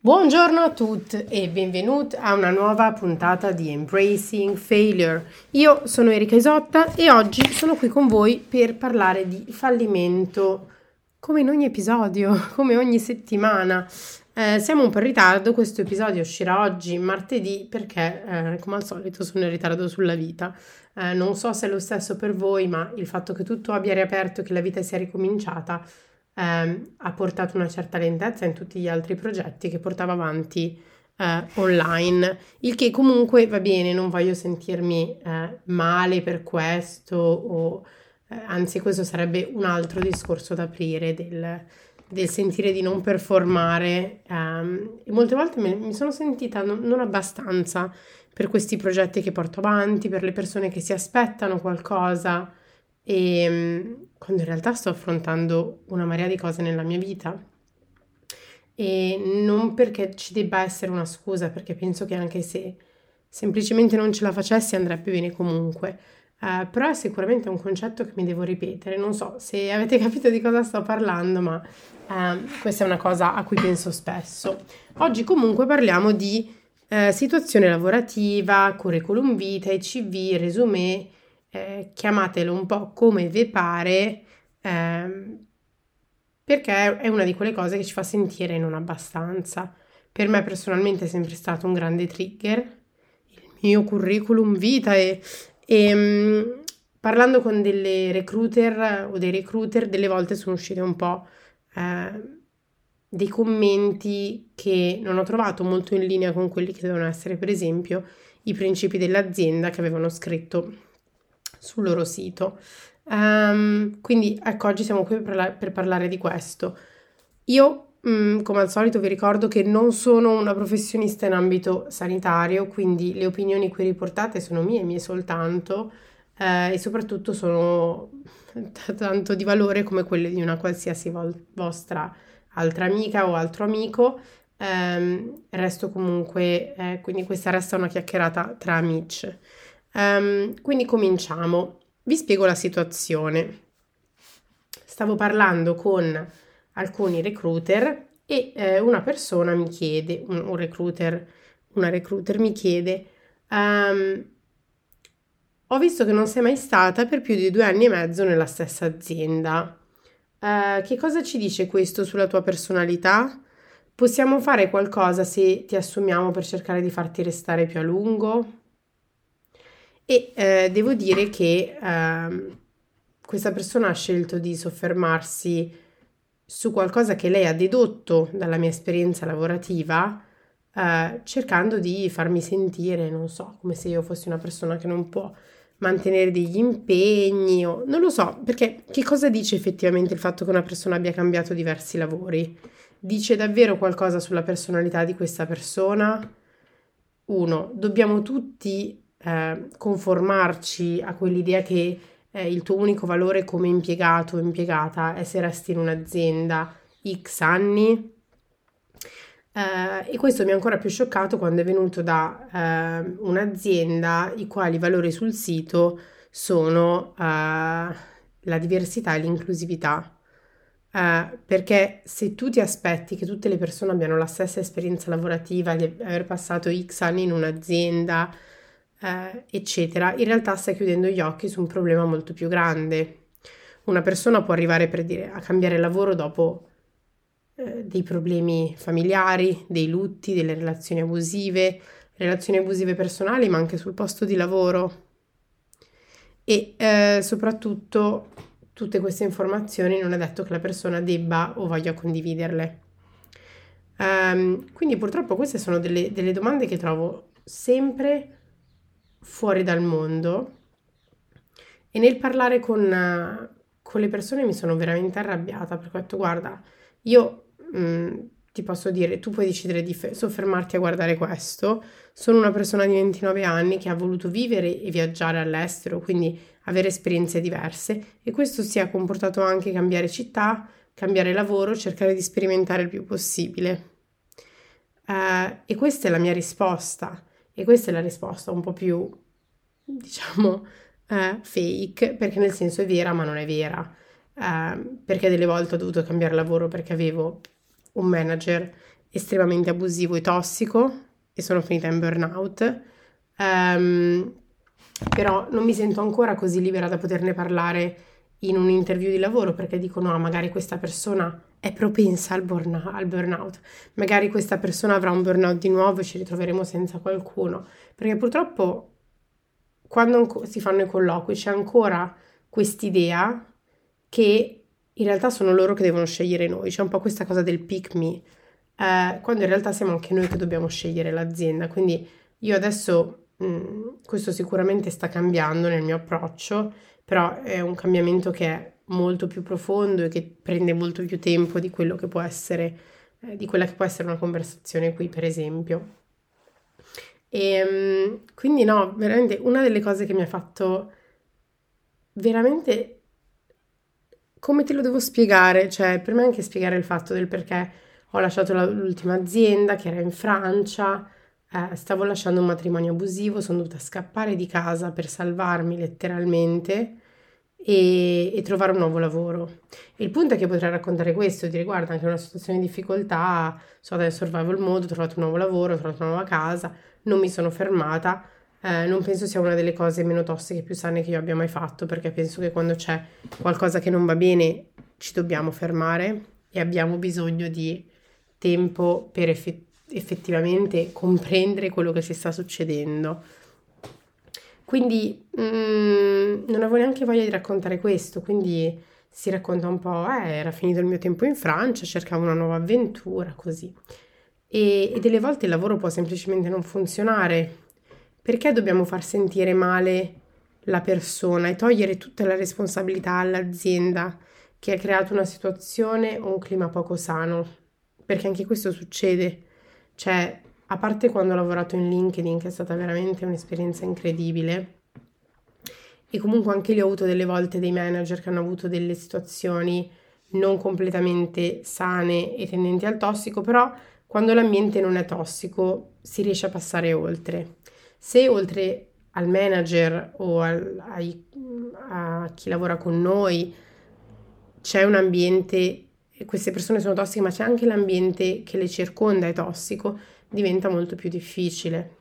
Buongiorno a tutti e benvenuti a una nuova puntata di Embracing Failure. Io sono Erika Isotta e oggi sono qui con voi per parlare di fallimento come in ogni episodio, come ogni settimana. Eh, siamo un po' in ritardo, questo episodio uscirà oggi, martedì, perché eh, come al solito sono in ritardo sulla vita. Eh, non so se è lo stesso per voi, ma il fatto che tutto abbia riaperto e che la vita sia ricominciata ehm, ha portato una certa lentezza in tutti gli altri progetti che portava avanti eh, online, il che comunque va bene, non voglio sentirmi eh, male per questo o eh, anzi questo sarebbe un altro discorso da aprire del, del sentire di non performare um, e molte volte me, mi sono sentita non, non, abbastanza per questi progetti che porto avanti, per le persone che si aspettano qualcosa e um, quando in realtà sto affrontando una marea di cose nella mia vita e non perché ci debba essere una scusa, perché penso che anche se semplicemente non ce la facessi andrebbe bene comunque. Uh, però è sicuramente un concetto che mi devo ripetere. Non so se avete capito di cosa sto parlando, ma uh, questa è una cosa a cui penso spesso. Oggi comunque parliamo di uh, situazione lavorativa, curriculum vitae, CV, resume, eh, chiamatelo un po' come vi pare, ehm, perché è una di quelle cose che ci fa sentire non abbastanza. Per me personalmente è sempre stato un grande trigger, il mio curriculum vitae e um, parlando con delle recruiter o dei recruiter, delle volte sono uscite un po' eh, dei commenti che non ho trovato molto in linea con quelli che devono essere, per esempio, i principi dell'azienda che avevano scritto sul loro sito. Um, quindi ecco, oggi siamo qui per, per parlare di questo. Io, mm, come al solito, vi ricordo che non sono una professionista in ambito sanitario, quindi le opinioni qui riportate sono mie, mie soltanto, eh, e soprattutto sono t- tanto di valore come quelle di una qualsiasi vol- vostra altra amica o altro amico. Um, resto comunque, eh, quindi questa resta una chiacchierata tra amici. Um, quindi cominciamo. Vi spiego la situazione. Stavo parlando con alcuni recruiter e eh, una persona mi chiede, un, un, recruiter, una recruiter mi chiede, um, ho visto che non sei mai stata per più di due anni e mezzo nella stessa azienda. Uh, che cosa ci dice questo sulla tua personalità? Possiamo fare qualcosa se ti assumiamo per cercare di farti restare più a lungo? E eh, devo dire che eh, questa persona ha scelto di soffermarsi su qualcosa che lei ha dedotto dalla mia esperienza lavorativa, eh, cercando di farmi sentire, non so, come se io fossi una persona che non può mantenere degli impegni o non lo so, perché che cosa dice effettivamente il fatto che una persona abbia cambiato diversi lavori? Dice davvero qualcosa sulla personalità di questa persona? Uno, dobbiamo tutti eh, conformarci a quell'idea che eh, il tuo unico valore come impiegato o impiegata è se resti in un'azienda X anni. Eh, e questo mi ha ancora più scioccato quando è venuto da eh, un'azienda i quali valori sul sito sono eh, la diversità e l'inclusività. Uh, perché se tu ti aspetti che tutte le persone abbiano la stessa esperienza lavorativa, di aver passato X anni in un'azienda, eh, eccetera, in realtà stai chiudendo gli occhi su un problema molto più grande. Una persona può arrivare per dire, a cambiare lavoro dopo eh, dei problemi familiari, dei lutti, delle relazioni abusive, relazioni abusive personali, ma anche sul posto di lavoro. E eh, soprattutto tutte queste informazioni non è detto che la persona debba o voglia condividerle. Um, quindi purtroppo queste sono delle, delle domande che trovo sempre fuori dal mondo e nel parlare con, con le persone mi sono veramente arrabbiata perché ho detto guarda, io mh, mm, ti posso dire, tu puoi decidere di fe- soffermarti a guardare questo, sono una persona di 29 anni che ha voluto vivere e viaggiare all'estero, quindi avere esperienze diverse e questo si è comportato anche cambiare città, cambiare lavoro, cercare di sperimentare il più possibile. Uh, e questa è la mia risposta. E questa è la risposta un po' più, diciamo, eh, fake, perché nel senso è vera ma non è vera. Eh, perché delle volte ho dovuto cambiare lavoro perché avevo un manager estremamente abusivo e tossico e sono finita in burnout. Um, però non mi sento ancora così libera da poterne parlare in un di lavoro perché dicono no, magari questa persona è propensa al, burn- al, burnout, magari questa persona avrà un burnout di nuovo e ci ritroveremo senza qualcuno, perché purtroppo quando si fanno i colloqui c'è ancora quest'idea che in realtà sono loro che devono scegliere noi, c'è un po' questa cosa del pick me, eh, quando in realtà siamo anche noi che dobbiamo scegliere l'azienda, quindi io adesso mh, mm, questo sicuramente sta cambiando nel mio approccio, però è un cambiamento che è molto più profondo e che prende molto più tempo di quello che può essere, eh, di quella che può essere una conversazione qui, per esempio. E ehm, quindi no, veramente una delle cose che mi ha fatto veramente come te lo devo spiegare? Cioè, per me anche spiegare il fatto del perché ho lasciato la, l'ultima azienda che era in Francia, eh, stavo lasciando un matrimonio abusivo, sono dovuta scappare di casa per salvarmi letteralmente e, e, trovare un nuovo lavoro. Il punto è che potrei raccontare questo e dire guarda anche una situazione di difficoltà, so dal survival mode, ho trovato un nuovo lavoro, ho trovato una nuova casa, non mi sono fermata. Eh, non penso sia una delle cose meno tossiche più sane che io abbia mai fatto perché penso che quando c'è qualcosa che non va bene ci dobbiamo fermare e abbiamo bisogno di tempo per effettivamente comprendere quello che si sta succedendo. Quindi mm, non avevo neanche voglia di raccontare questo, quindi si racconta un po', eh, era finito il mio tempo in Francia, cercavo una nuova avventura, così. E, e delle volte il lavoro può semplicemente non funzionare. Perché dobbiamo far sentire male la persona e togliere tutta la responsabilità all'azienda che ha creato una situazione o un clima poco sano? Perché anche questo succede cioè, a parte quando ho lavorato in LinkedIn, che è stata veramente un'esperienza incredibile, e comunque anche lì ho avuto delle volte dei manager che hanno avuto delle situazioni non completamente sane e tendenti al tossico, però quando l'ambiente non è tossico si riesce a passare oltre. Se oltre al manager o al, ai, a chi lavora con noi c'è un ambiente queste persone sono tossiche, ma c'è anche l'ambiente che le circonda è tossico, diventa molto più difficile.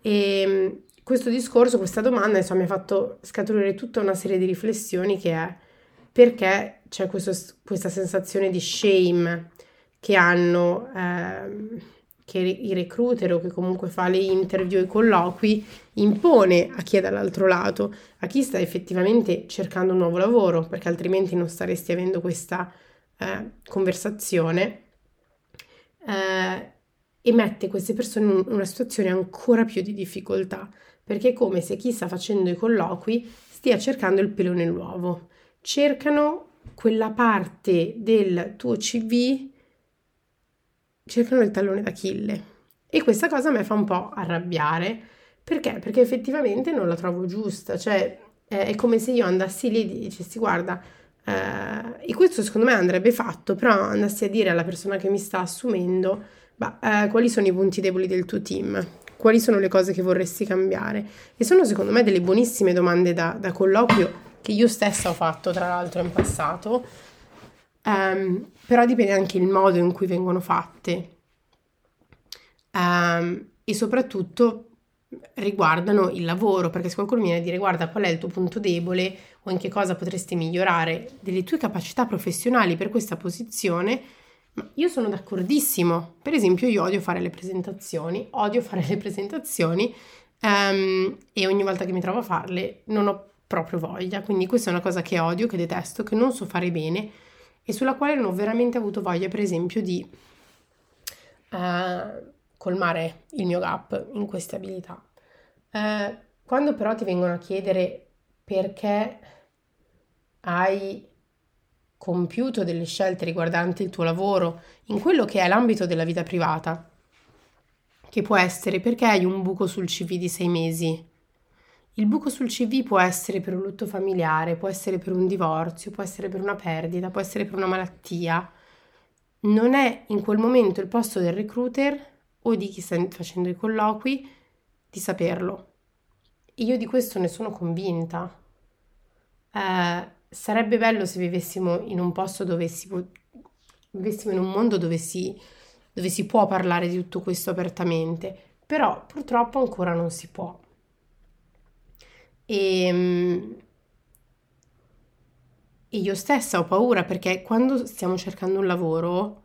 E ehm, questo discorso, questa domanda, insomma, mi ha fatto scaturire tutta una serie di riflessioni che è perché c'è questo, questa sensazione di shame che hanno eh, che i recruiter o che comunque fa le interview i colloqui impone a chi è dall'altro lato, a chi sta effettivamente cercando un nuovo lavoro, perché altrimenti non staresti avendo questa eh, conversazione eh, e mette queste persone in una situazione ancora più di difficoltà, perché è come se chi sta facendo i colloqui stia cercando il pelo nell'uovo. Cercano quella parte del tuo CV, cercano il tallone d'Achille. E questa cosa mi fa un po' arrabbiare. Perché? Perché effettivamente non la trovo giusta. Cioè, è come se io andassi lì e dicessi, guarda, eh, e questo secondo me andrebbe fatto, però andassi a dire alla persona che mi sta assumendo, bah, eh, quali sono i punti deboli del tuo team, quali sono le cose che vorresti cambiare. E sono secondo me delle buonissime domande da, da colloquio che io stessa ho fatto tra l'altro in passato, um, però dipende anche il modo in cui vengono fatte. Um, e soprattutto riguardano il lavoro, perché se qualcuno viene a dire guarda qual è il tuo punto debole o in che cosa potresti migliorare delle tue capacità professionali per questa posizione, ma io sono d'accordissimo. Per esempio io odio fare le presentazioni, odio fare le presentazioni um, e ogni volta che mi trovo a farle non ho proprio voglia, quindi questa è una cosa che odio, che detesto, che non so fare bene e sulla quale non ho veramente avuto voglia, per esempio, di... Uh, colmare il mio gap in queste abilità. Eh, quando però ti vengono a chiedere perché hai compiuto delle scelte riguardanti il tuo lavoro in quello che è l'ambito della vita privata, che può essere perché hai un buco sul CV di sei mesi. Il buco sul CV può essere per un lutto familiare, può essere per un divorzio, può essere per una perdita, può essere per una malattia. Non è in quel momento il posto del recruiter o di chi sta facendo i colloqui di saperlo. Io di questo ne sono convinta. Eh, sarebbe bello se vivessimo in un posto dove si vivessimo in un mondo dove si dove si può parlare di tutto questo apertamente, però purtroppo ancora non si può. E, ehm, e io stessa ho paura perché quando stiamo cercando un lavoro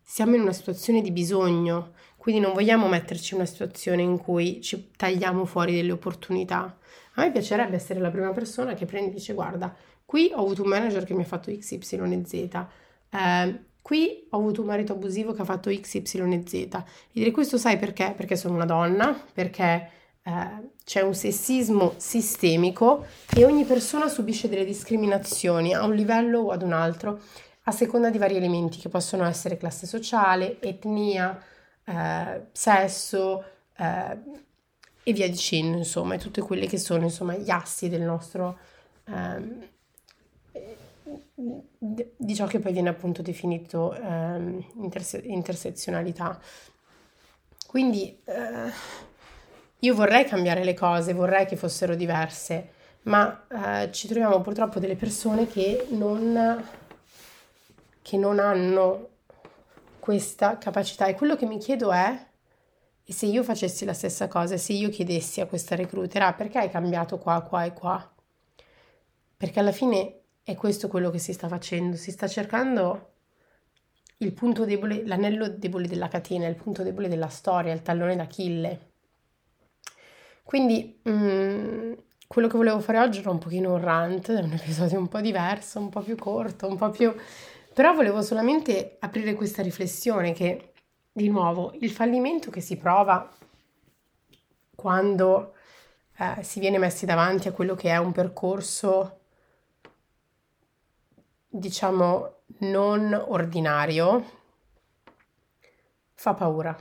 siamo in una situazione di bisogno, quindi non vogliamo metterci in una situazione in cui ci tagliamo fuori delle opportunità. A me piacerebbe essere la prima persona che prende e dice guarda, qui ho avuto un manager che mi ha fatto X, Y e Z, eh, qui ho avuto un marito abusivo che ha fatto X, Y e Z. Dire questo sai perché? Perché sono una donna, perché eh, c'è un sessismo sistemico e ogni persona subisce delle discriminazioni a un livello o ad un altro, a seconda di vari elementi che possono essere classe sociale, etnia, eh, sesso eh, e via dicendo, insomma, e tutte quelle che sono insomma, gli assi del nostro ehm, di ciò che poi viene appunto definito ehm, interse- intersezionalità. Quindi eh, io vorrei cambiare le cose, vorrei che fossero diverse, ma eh, ci troviamo purtroppo delle persone che non, che non hanno questa capacità e quello che mi chiedo è e se io facessi la stessa cosa, se io chiedessi a questa recruiter, ah, perché hai cambiato qua, qua e qua? Perché alla fine è questo quello che si sta facendo, si sta cercando il punto debole, l'anello debole della catena, il punto debole della storia, il tallone d'Achille. Quindi mh, mm, quello che volevo fare oggi era un pochino un rant, un episodio un po' diverso, un po' più corto, un po' più... però volevo solamente aprire questa riflessione che, di nuovo, il fallimento che si prova quando eh, si viene messi davanti a quello che è un percorso diciamo, non ordinario, fa paura.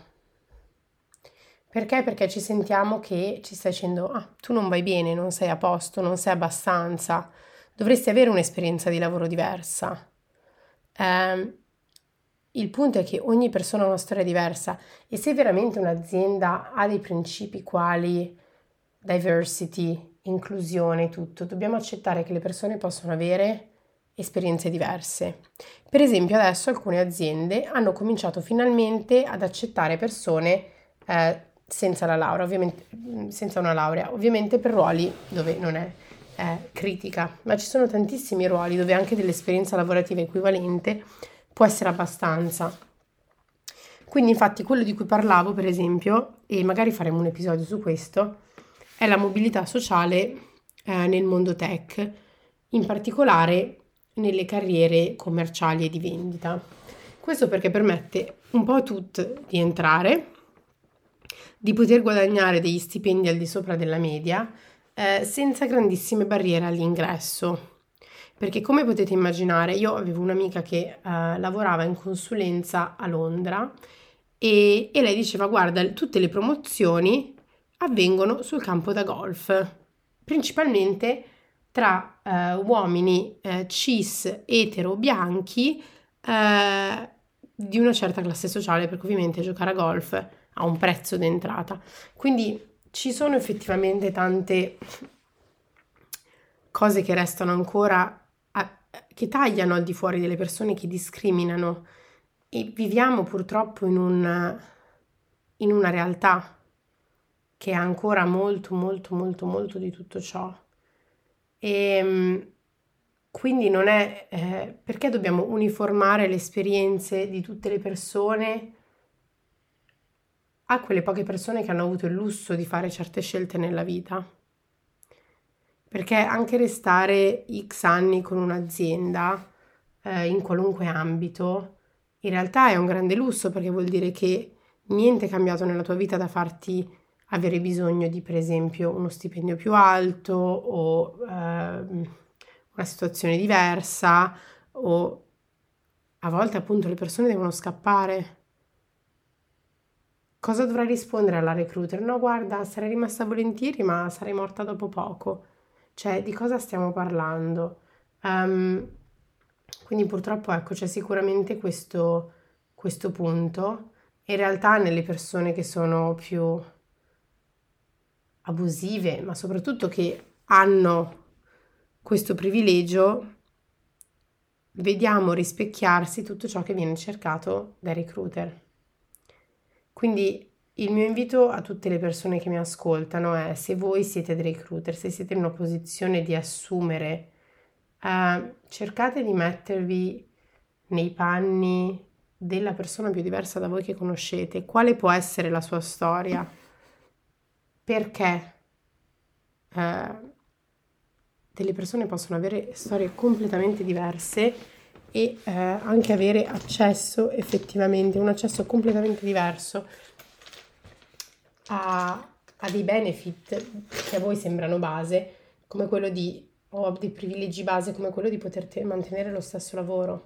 Perché? Perché ci sentiamo che ci stai dicendo, ah, tu non vai bene, non sei a posto, non sei abbastanza, dovresti avere un'esperienza di lavoro diversa. Eh, il punto è che ogni persona ha una storia diversa e se veramente un'azienda ha dei principi quali diversity, inclusione, tutto, dobbiamo accettare che le persone possono avere esperienze diverse. Per esempio adesso alcune aziende hanno cominciato finalmente ad accettare persone eh, senza la laurea, ovviamente mm, senza una laurea, ovviamente per ruoli dove non è eh, critica, ma ci sono tantissimi ruoli dove anche dell'esperienza lavorativa equivalente può essere abbastanza. Quindi infatti quello di cui parlavo, per esempio, e magari faremo un episodio su questo, è la mobilità sociale eh, nel mondo tech, in particolare nelle carriere commerciali e di vendita. Questo perché permette un po' a tutti di entrare, di poter guadagnare degli stipendi al di sopra della media eh, senza grandissime barriere all'ingresso. Perché come potete immaginare, io avevo un'amica che eh, lavorava in consulenza a Londra e, e lei diceva guarda, tutte le promozioni avvengono sul campo da golf, principalmente tra eh, uomini eh, cis, etero, bianchi eh, di una certa classe sociale, perché ovviamente giocare a golf ha un prezzo d'entrata. Quindi ci sono effettivamente tante cose che restano ancora, a, che tagliano al di fuori delle persone, che discriminano e viviamo purtroppo in, un, in una realtà che ha ancora molto, molto, molto, molto di tutto ciò. E ehm, quindi non è eh, perché dobbiamo uniformare le esperienze di tutte le persone a quelle poche persone che hanno avuto il lusso di fare certe scelte nella vita. Perché anche restare X anni con un'azienda eh, in qualunque ambito in realtà è un grande lusso perché vuol dire che niente è cambiato nella tua vita da farti avere bisogno di, per esempio, uno stipendio più alto o eh, una situazione diversa o a volte appunto le persone devono scappare. Cosa dovrà rispondere alla recruiter? No, guarda, sarei rimasta volentieri, ma sarei morta dopo poco. Cioè, di cosa stiamo parlando? Um, quindi purtroppo ecco, c'è sicuramente questo, questo punto. In realtà nelle persone che sono più abusive, ma soprattutto che hanno questo privilegio, vediamo rispecchiarsi tutto ciò che viene cercato dai recruiter. Quindi il mio invito a tutte le persone che mi ascoltano è se voi siete dei recruiter, se siete in una posizione di assumere, eh, cercate di mettervi nei panni della persona più diversa da voi che conoscete. Quale può essere la sua storia? Perché eh, delle persone possono avere storie completamente diverse e eh, anche avere accesso effettivamente, un accesso completamente diverso a, a dei benefit che a voi sembrano base, come quello di, o dei privilegi base come quello di poter mantenere lo stesso lavoro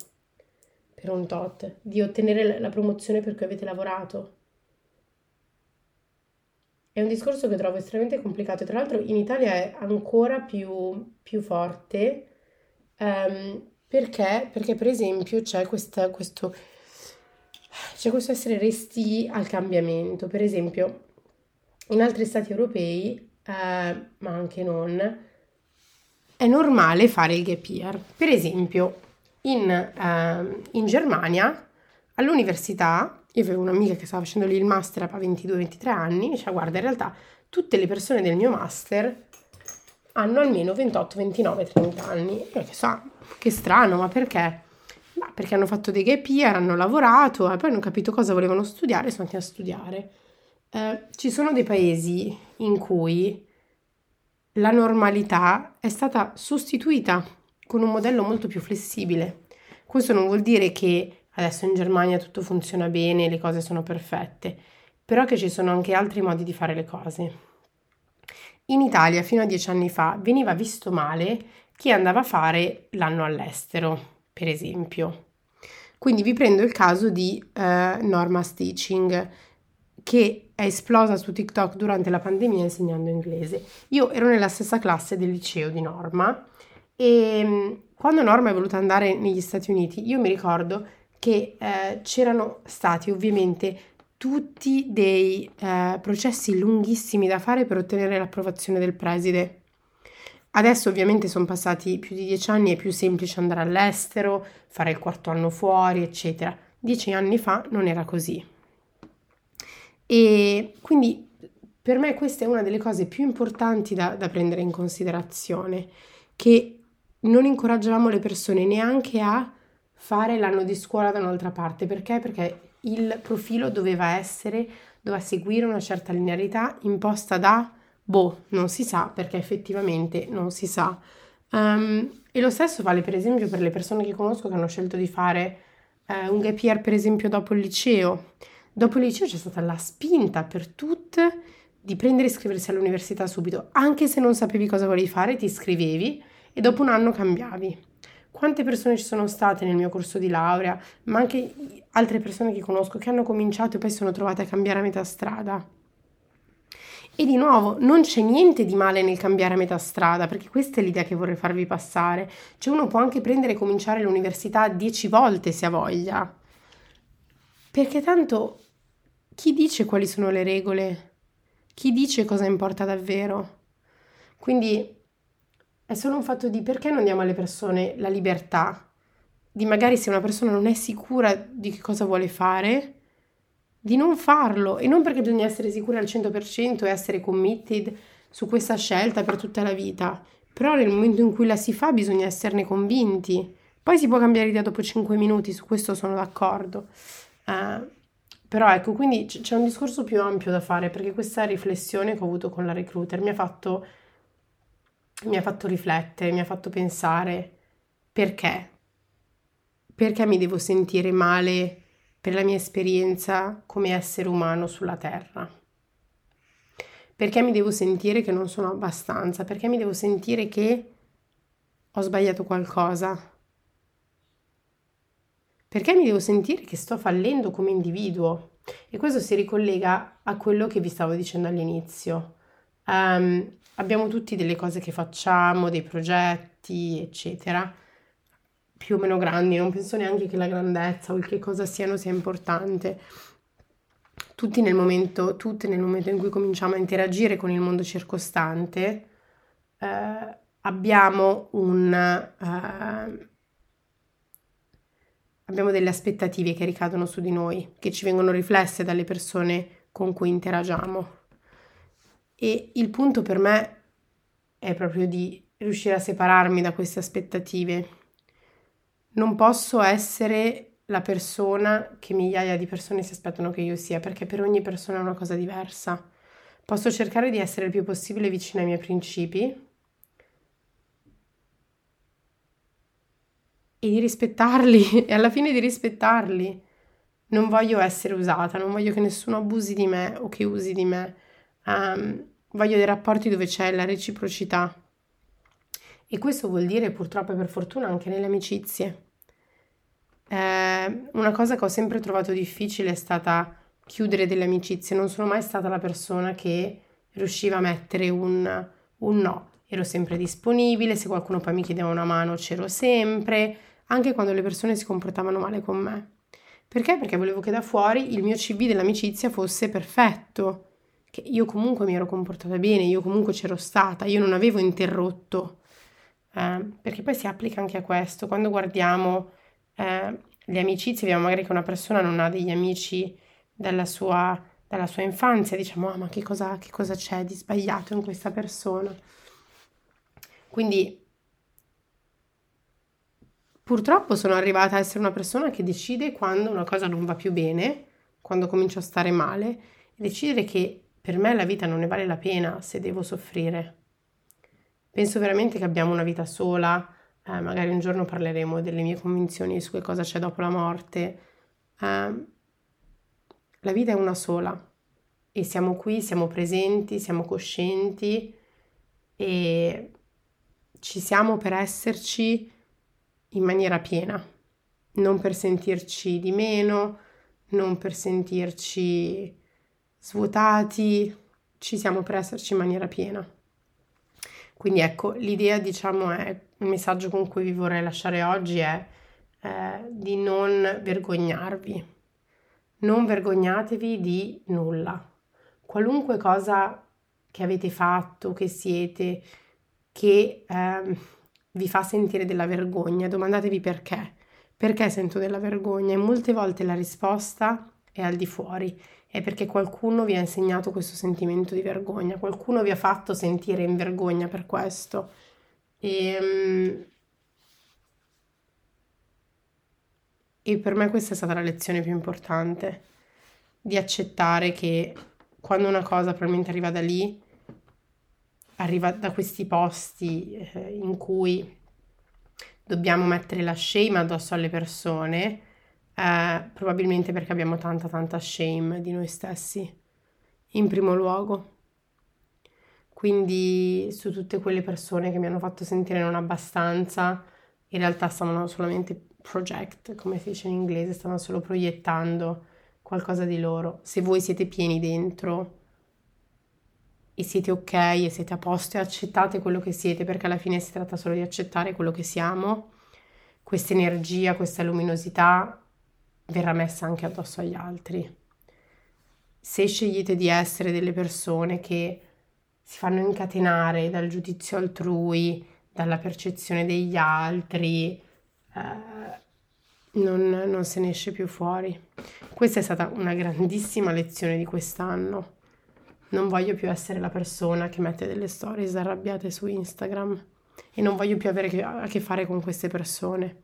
per un tot, di ottenere la promozione per cui avete lavorato. È un discorso che trovo estremamente complicato tra l'altro in Italia è ancora più, più forte um, perché, perché per esempio c'è questa, questo, c'è questo essere resti al cambiamento. Per esempio in altri stati europei, eh, ma anche non, è normale fare il gap year. Per esempio, in, eh, in Germania, all'università, io avevo un'amica che stava facendo lì il master a 22-23 anni, diceva guarda, in realtà tutte le persone del mio master hanno almeno 28, 29, 30 anni. Io che so, che strano, ma perché? Ma perché hanno fatto dei gap year, hanno lavorato e poi hanno capito cosa volevano studiare e sono andati a studiare. Eh, ci sono dei paesi in cui la normalità è stata sostituita con un modello molto più flessibile. Questo non vuol dire che adesso in Germania tutto funziona bene, le cose sono perfette, però che ci sono anche altri modi di fare le cose. In Italia fino a dieci anni fa veniva visto male chi andava a fare l'anno all'estero, per esempio. Quindi vi prendo il caso di eh, Norma Stitching, che è esplosa su TikTok durante la pandemia insegnando inglese. Io ero nella stessa classe del liceo di Norma e mm, quando Norma è voluta andare negli Stati Uniti, io mi ricordo che eh, c'erano stati ovviamente tutti dei eh, processi lunghissimi da fare per ottenere l'approvazione del preside. Adesso ovviamente sono passati più di dieci anni, è più semplice andare all'estero, fare il quarto anno fuori, eccetera. Dieci anni fa non era così. E quindi per me questa è una delle cose più importanti da, da prendere in considerazione, che non incoraggiamo le persone neanche a fare l'anno di scuola da un'altra parte. Perché? Perché il profilo doveva essere, doveva seguire una certa linearità imposta da, boh, non si sa, perché effettivamente non si sa. Um, e lo stesso vale per esempio per le persone che conosco che hanno scelto di fare uh, un gap year per esempio dopo il liceo. Dopo il liceo c'è stata la spinta per tutte di prendere e iscriversi all'università subito, anche se non sapevi cosa volevi fare, ti iscrivevi e dopo un anno cambiavi. Quante persone ci sono state nel mio corso di laurea, ma anche altre persone che conosco che hanno cominciato e poi sono trovate a cambiare a metà strada. E di nuovo, non c'è niente di male nel cambiare a metà strada, perché questa è l'idea che vorrei farvi passare. Cioè uno può anche prendere e cominciare l'università dieci volte se ha voglia. Perché tanto chi dice quali sono le regole? Chi dice cosa importa davvero? Quindi è solo un fatto di perché non diamo alle persone la libertà di magari se una persona non è sicura di che cosa vuole fare, di non farlo e non perché bisogna essere sicuri al 100% e essere committed su questa scelta per tutta la vita, però nel momento in cui la si fa bisogna esserne convinti. Poi si può cambiare idea dopo 5 minuti, su questo sono d'accordo. Uh, però ecco, quindi c- c'è un discorso più ampio da fare perché questa riflessione che ho avuto con la recruiter mi ha fatto, mi ha fatto riflettere, mi ha fatto pensare perché? Perché mi devo sentire male per la mia esperienza come essere umano sulla Terra? Perché mi devo sentire che non sono abbastanza? Perché mi devo sentire che ho sbagliato qualcosa? Perché mi devo sentire che sto fallendo come individuo? E questo si ricollega a quello che vi stavo dicendo all'inizio. Um, abbiamo tutti delle cose che facciamo, dei progetti, eccetera, più o meno grandi, non penso neanche che la grandezza o il che cosa siano sia importante. Tutti nel momento, tutte nel momento in cui cominciamo a interagire con il mondo circostante, eh, abbiamo un... Uh, abbiamo delle aspettative che ricadono su di noi, che ci vengono riflesse dalle persone con cui interagiamo. E il punto per me è proprio di riuscire a separarmi da queste aspettative. Non posso essere la persona che migliaia di persone si aspettano che io sia, perché per ogni persona è una cosa diversa. Posso cercare di essere il più possibile vicino ai miei principi e di rispettarli e alla fine di rispettarli. Non voglio essere usata, non voglio che nessuno abusi di me o che usi di me. Um, voglio dei rapporti dove c'è la reciprocità. E questo vuol dire purtroppo e per fortuna anche nelle amicizie. Eh, una cosa che ho sempre trovato difficile è stata chiudere delle amicizie. Non sono mai stata la persona che riusciva a mettere un, un no. Ero sempre disponibile, se qualcuno poi mi chiedeva una mano c'ero sempre anche quando le persone si comportavano male con me. Perché? Perché volevo che da fuori il mio CV dell'amicizia fosse perfetto, che io comunque mi ero comportata bene, io comunque c'ero stata, io non avevo interrotto. Eh, perché poi si applica anche a questo, quando guardiamo eh, le amicizie, vediamo magari che una persona non ha degli amici dalla sua, dalla sua infanzia, diciamo, ah, ma che cosa, che cosa c'è di sbagliato in questa persona? Quindi Purtroppo sono arrivata a essere una persona che decide quando una cosa non va più bene, quando comincio a stare male, decidere che per me la vita non ne vale la pena se devo soffrire. Penso veramente che abbiamo una vita sola, eh, magari un giorno parleremo delle mie convinzioni su che cosa c'è dopo la morte. Eh, la vita è una sola e siamo qui, siamo presenti, siamo coscienti e ci siamo per esserci in maniera piena, non per sentirci di meno, non per sentirci svuotati, ci siamo per esserci in maniera piena. Quindi ecco, l'idea, diciamo, è il messaggio con cui vi vorrei lasciare oggi è eh, di non vergognarvi. Non vergognatevi di nulla. Qualunque cosa che avete fatto, che siete, che eh, vi fa sentire della vergogna, domandatevi perché. Perché sento della vergogna? E molte volte la risposta è al di fuori, è perché qualcuno vi ha insegnato questo sentimento di vergogna, qualcuno vi ha fatto sentire in vergogna per questo. E, ehm, e per me questa è stata la lezione più importante, di accettare che quando una cosa probabilmente arriva da lì, arriva da questi posti eh, in cui dobbiamo mettere la shame addosso alle persone, eh, probabilmente perché abbiamo tanta tanta shame di noi stessi, in primo luogo. Quindi su tutte quelle persone che mi hanno fatto sentire non abbastanza, in realtà stavano solamente project, come si dice in inglese, stavano solo proiettando qualcosa di loro. Se voi siete pieni dentro, e siete ok e siete a posto e accettate quello che siete perché alla fine si tratta solo di accettare quello che siamo, questa energia, questa luminosità verrà messa anche addosso agli altri. Se scegliete di essere delle persone che si fanno incatenare dal giudizio altrui, dalla percezione degli altri, eh, non, non se ne esce più fuori. Questa è stata una grandissima lezione di quest'anno non voglio più essere la persona che mette delle stories arrabbiate su Instagram e non voglio più avere a che fare con queste persone.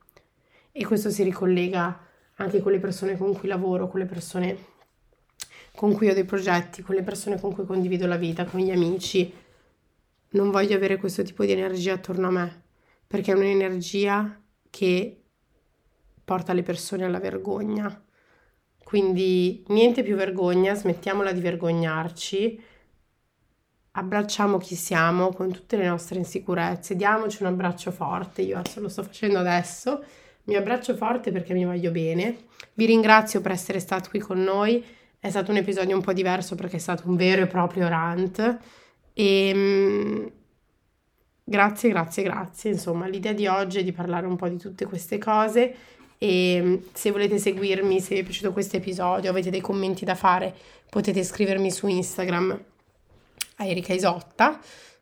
E questo si ricollega anche con le persone con cui lavoro, con le persone con cui ho dei progetti, con le persone con cui condivido la vita, con gli amici. Non voglio avere questo tipo di energia attorno a me, perché è un'energia che porta le persone alla vergogna. Quindi niente più vergogna, smettiamola di vergognarci, abbracciamo chi siamo con tutte le nostre insicurezze, diamoci un abbraccio forte, io adesso lo sto facendo adesso, mi abbraccio forte perché mi voglio bene. Vi ringrazio per essere stati qui con noi, è stato un episodio un po' diverso perché è stato un vero e proprio rant e ehm, grazie, grazie, grazie. Insomma, l'idea di oggi è di parlare un po' di tutte queste cose e mm, se volete seguirmi, se vi è piaciuto questo episodio, avete dei commenti da fare, potete scrivermi su Instagram a Erika Isotta.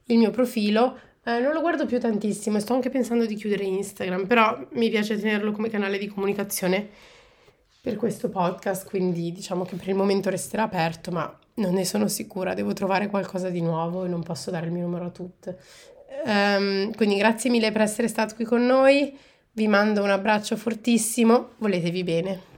Il mio profilo Eh, non lo guardo più tantissimo, sto anche pensando di chiudere Instagram, però mi piace tenerlo come canale di comunicazione per questo podcast, quindi diciamo che per il momento resterà aperto, ma non ne sono sicura, devo trovare qualcosa di nuovo e non posso dare il mio numero a tutte. Um, quindi grazie mille per essere stato qui con noi, vi mando un abbraccio fortissimo, voletevi bene.